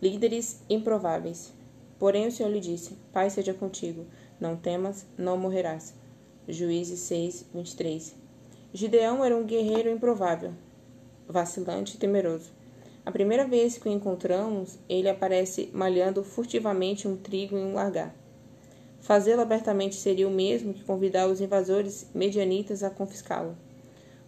líderes improváveis. Porém o Senhor lhe disse: Pai seja contigo, não temas, não morrerás. Juízes 6, 23. Gideão era um guerreiro improvável, vacilante e temeroso. A primeira vez que o encontramos, ele aparece malhando furtivamente um trigo em um largar. Fazê-lo abertamente seria o mesmo que convidar os invasores medianitas a confiscá-lo.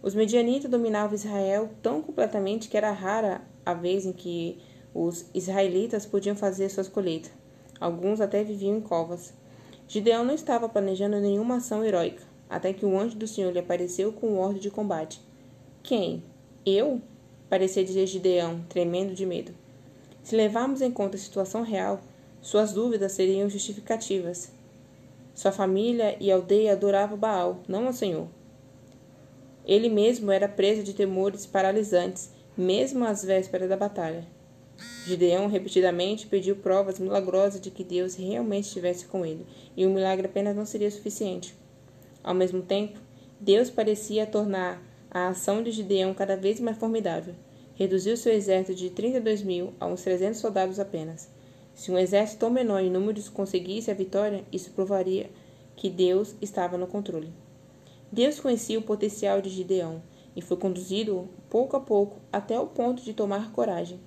Os medianitas dominavam Israel tão completamente que era rara a vez em que os israelitas podiam fazer suas colheitas. Alguns até viviam em covas. Gideão não estava planejando nenhuma ação heróica, até que o anjo do Senhor lhe apareceu com ordem de combate. Quem? Eu? parecia dizer Gideão, tremendo de medo. Se levarmos em conta a situação real, suas dúvidas seriam justificativas. Sua família e aldeia adoravam Baal, não ao Senhor. Ele mesmo era preso de temores paralisantes, mesmo às vésperas da batalha. Gideão repetidamente pediu provas milagrosas de que Deus realmente estivesse com ele, e o milagre apenas não seria suficiente. Ao mesmo tempo, Deus parecia tornar a ação de Gideão cada vez mais formidável. Reduziu seu exército de 32 mil a uns 300 soldados apenas. Se um exército tão menor em números conseguisse a vitória, isso provaria que Deus estava no controle. Deus conhecia o potencial de Gideão e foi conduzido pouco a pouco até o ponto de tomar coragem.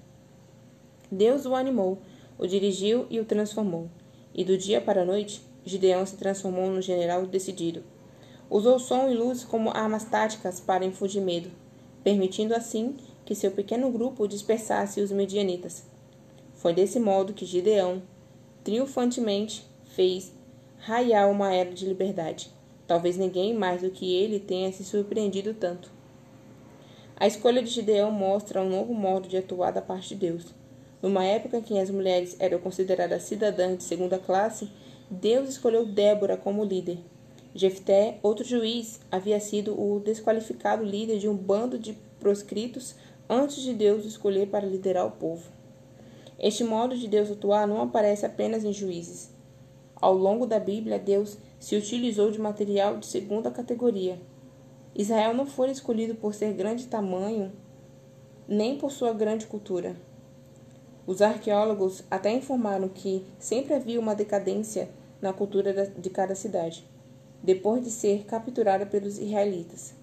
Deus o animou, o dirigiu e o transformou. E do dia para a noite, Gideão se transformou num general decidido, Usou som e luz como armas táticas para infundir medo, permitindo assim que seu pequeno grupo dispersasse os medianitas. Foi desse modo que Gideão, triunfantemente, fez raiar uma era de liberdade. Talvez ninguém mais do que ele tenha se surpreendido tanto. A escolha de Gideão mostra um novo modo de atuar da parte de Deus. Numa época em que as mulheres eram consideradas cidadãs de segunda classe, Deus escolheu Débora como líder Jefté, outro juiz, havia sido o desqualificado líder de um bando de proscritos antes de Deus escolher para liderar o povo. Este modo de Deus atuar não aparece apenas em juízes. Ao longo da Bíblia, Deus se utilizou de material de segunda categoria. Israel não foi escolhido por ser grande tamanho, nem por sua grande cultura. Os arqueólogos até informaram que sempre havia uma decadência na cultura de cada cidade depois de ser capturada pelos israelitas.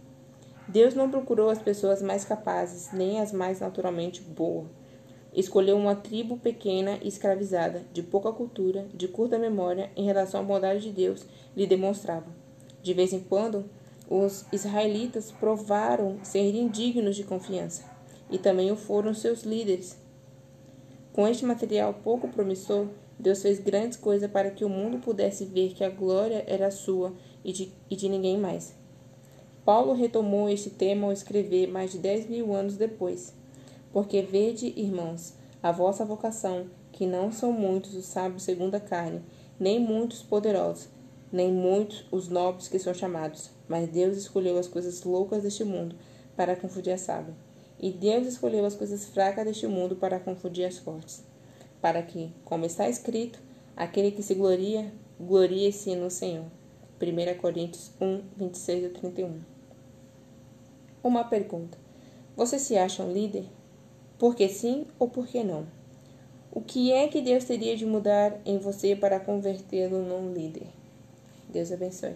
Deus não procurou as pessoas mais capazes, nem as mais naturalmente boas. Escolheu uma tribo pequena e escravizada, de pouca cultura, de curta memória em relação à bondade de Deus lhe demonstrava. De vez em quando, os israelitas provaram ser indignos de confiança, e também o foram seus líderes. Com este material pouco promissor, Deus fez grandes coisas para que o mundo pudesse ver que a glória era sua e de, e de ninguém mais. Paulo retomou este tema ao escrever mais de dez mil anos depois. Porque vede, irmãos, a vossa vocação, que não são muitos os sábios segundo a carne, nem muitos poderosos, nem muitos os nobres que são chamados, mas Deus escolheu as coisas loucas deste mundo para confundir a sábia. E Deus escolheu as coisas fracas deste mundo para confundir as fortes, para que, como está escrito, aquele que se gloria, glorie-se no Senhor. 1 Coríntios 1, 26 a 31. Uma pergunta: Você se acha um líder? Por que sim ou por que não? O que é que Deus teria de mudar em você para convertê-lo num líder? Deus abençoe.